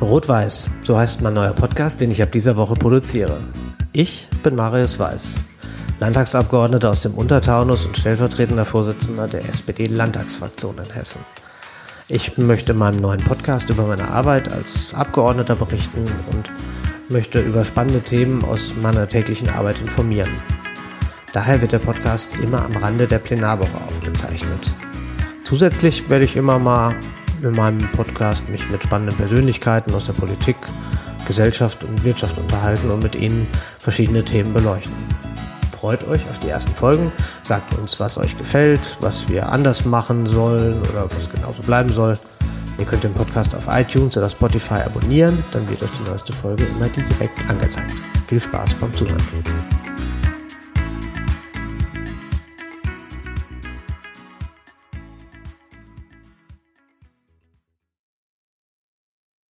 Rot-Weiß, so heißt mein neuer Podcast, den ich ab dieser Woche produziere. Ich bin Marius Weiß, Landtagsabgeordneter aus dem Untertaunus und stellvertretender Vorsitzender der SPD-Landtagsfraktion in Hessen. Ich möchte in meinem neuen Podcast über meine Arbeit als Abgeordneter berichten und möchte über spannende Themen aus meiner täglichen Arbeit informieren. Daher wird der Podcast immer am Rande der Plenarwoche aufgezeichnet. Zusätzlich werde ich immer mal in meinem Podcast mich mit spannenden Persönlichkeiten aus der Politik, Gesellschaft und Wirtschaft unterhalten und mit ihnen verschiedene Themen beleuchten. Freut euch auf die ersten Folgen, sagt uns, was euch gefällt, was wir anders machen sollen oder was genauso bleiben soll. Ihr könnt den Podcast auf iTunes oder Spotify abonnieren, dann wird euch die neueste Folge immer direkt angezeigt. Viel Spaß beim Zuhören.